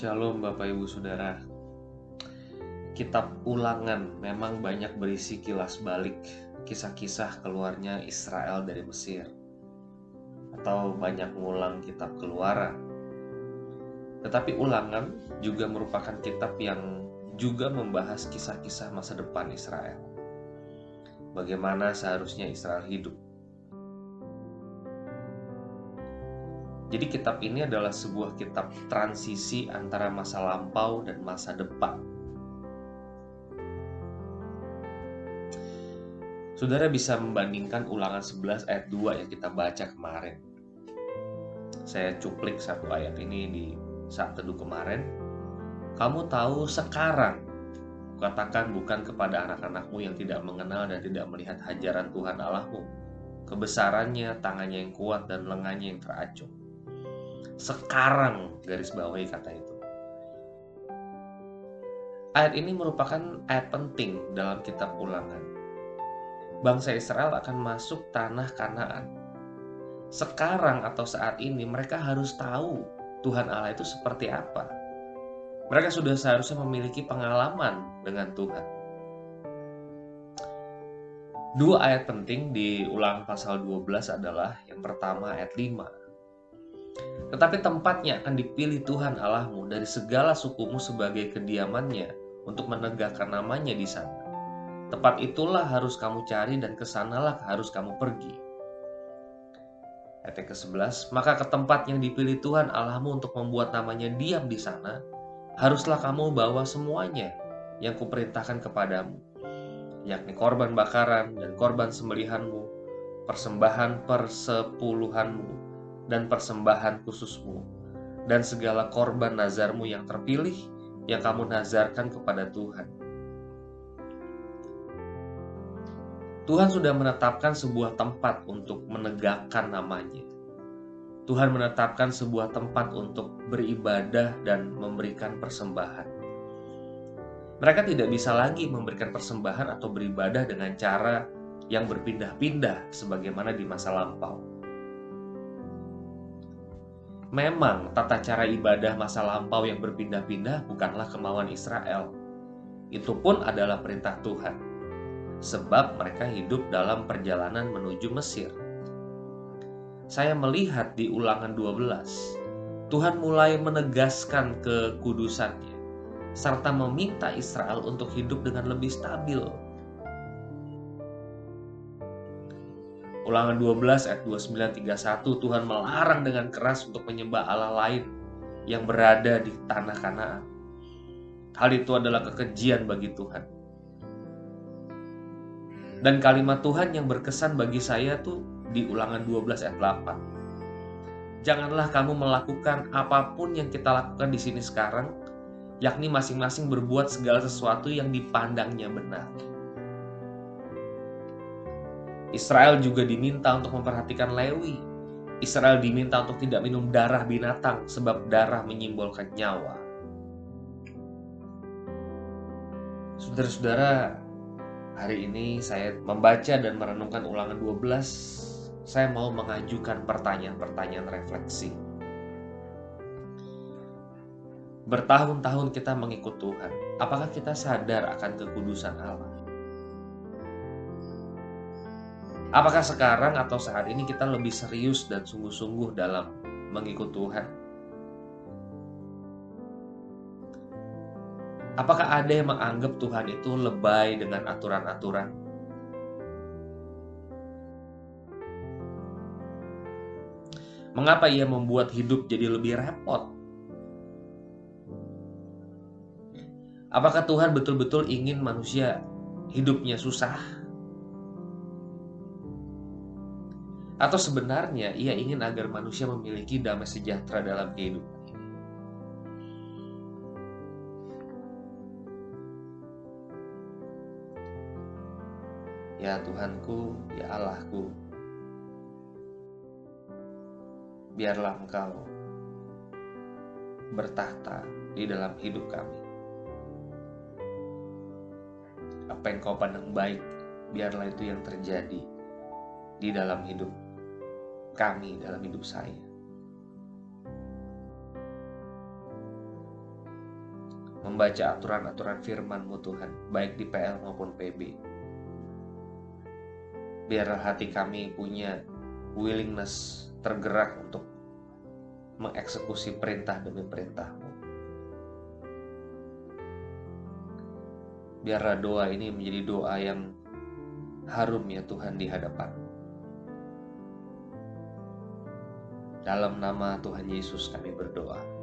Shalom Bapak Ibu Saudara. Kitab Ulangan memang banyak berisi kilas balik kisah-kisah keluarnya Israel dari Mesir atau banyak ngulang kitab Keluaran. Tetapi Ulangan juga merupakan kitab yang juga membahas kisah-kisah masa depan Israel. Bagaimana seharusnya Israel hidup Jadi kitab ini adalah sebuah kitab transisi antara masa lampau dan masa depan. Saudara bisa membandingkan ulangan 11 ayat 2 yang kita baca kemarin. Saya cuplik satu ayat ini di saat teduh kemarin. Kamu tahu sekarang, katakan bukan kepada anak-anakmu yang tidak mengenal dan tidak melihat hajaran Tuhan Allahmu, kebesarannya, tangannya yang kuat, dan lengannya yang teracung sekarang garis bawahi kata itu. Ayat ini merupakan ayat penting dalam kitab ulangan. Bangsa Israel akan masuk tanah kanaan. Sekarang atau saat ini mereka harus tahu Tuhan Allah itu seperti apa. Mereka sudah seharusnya memiliki pengalaman dengan Tuhan. Dua ayat penting di ulang pasal 12 adalah yang pertama ayat 5 tetapi tempatnya akan dipilih Tuhan Allahmu dari segala sukumu sebagai kediamannya untuk menegakkan namanya di sana. Tempat itulah harus kamu cari dan ke sanalah harus kamu pergi. Ayat ke-11, maka ke tempat yang dipilih Tuhan Allahmu untuk membuat namanya diam di sana, haruslah kamu bawa semuanya yang kuperintahkan kepadamu, yakni korban bakaran dan korban sembelihanmu, persembahan persepuluhanmu, dan persembahan khususmu, dan segala korban nazarmu yang terpilih yang kamu nazarkan kepada Tuhan. Tuhan sudah menetapkan sebuah tempat untuk menegakkan namanya. Tuhan menetapkan sebuah tempat untuk beribadah dan memberikan persembahan. Mereka tidak bisa lagi memberikan persembahan atau beribadah dengan cara yang berpindah-pindah sebagaimana di masa lampau. Memang tata cara ibadah masa lampau yang berpindah-pindah bukanlah kemauan Israel. Itu pun adalah perintah Tuhan. Sebab mereka hidup dalam perjalanan menuju Mesir. Saya melihat di ulangan 12, Tuhan mulai menegaskan kekudusannya serta meminta Israel untuk hidup dengan lebih stabil Ulangan 12 ayat 2931 Tuhan melarang dengan keras untuk menyembah Allah lain yang berada di tanah Kanaan. Hal itu adalah kekejian bagi Tuhan. Dan kalimat Tuhan yang berkesan bagi saya tuh di ulangan 12 ayat 8. Janganlah kamu melakukan apa pun yang kita lakukan di sini sekarang, yakni masing-masing berbuat segala sesuatu yang dipandangnya benar Israel juga diminta untuk memperhatikan Lewi. Israel diminta untuk tidak minum darah binatang sebab darah menyimbolkan nyawa. Saudara-saudara, hari ini saya membaca dan merenungkan ulangan 12. Saya mau mengajukan pertanyaan-pertanyaan refleksi. Bertahun-tahun kita mengikut Tuhan. Apakah kita sadar akan kekudusan Allah? Apakah sekarang atau saat ini kita lebih serius dan sungguh-sungguh dalam mengikut Tuhan? Apakah ada yang menganggap Tuhan itu lebay dengan aturan-aturan? Mengapa ia membuat hidup jadi lebih repot? Apakah Tuhan betul-betul ingin manusia hidupnya susah? Atau sebenarnya ia ingin agar manusia memiliki damai sejahtera dalam kehidupan. Ya Tuhanku, ya Allahku, biarlah Engkau bertahta di dalam hidup kami. Apa yang kau pandang baik, biarlah itu yang terjadi di dalam hidup kami dalam hidup saya. membaca aturan-aturan firman-Mu Tuhan, baik di PL maupun PB. Biarlah hati kami punya willingness tergerak untuk mengeksekusi perintah demi perintah-Mu. Biarlah doa ini menjadi doa yang harum ya Tuhan di hadapan. Dalam nama Tuhan Yesus kami berdoa.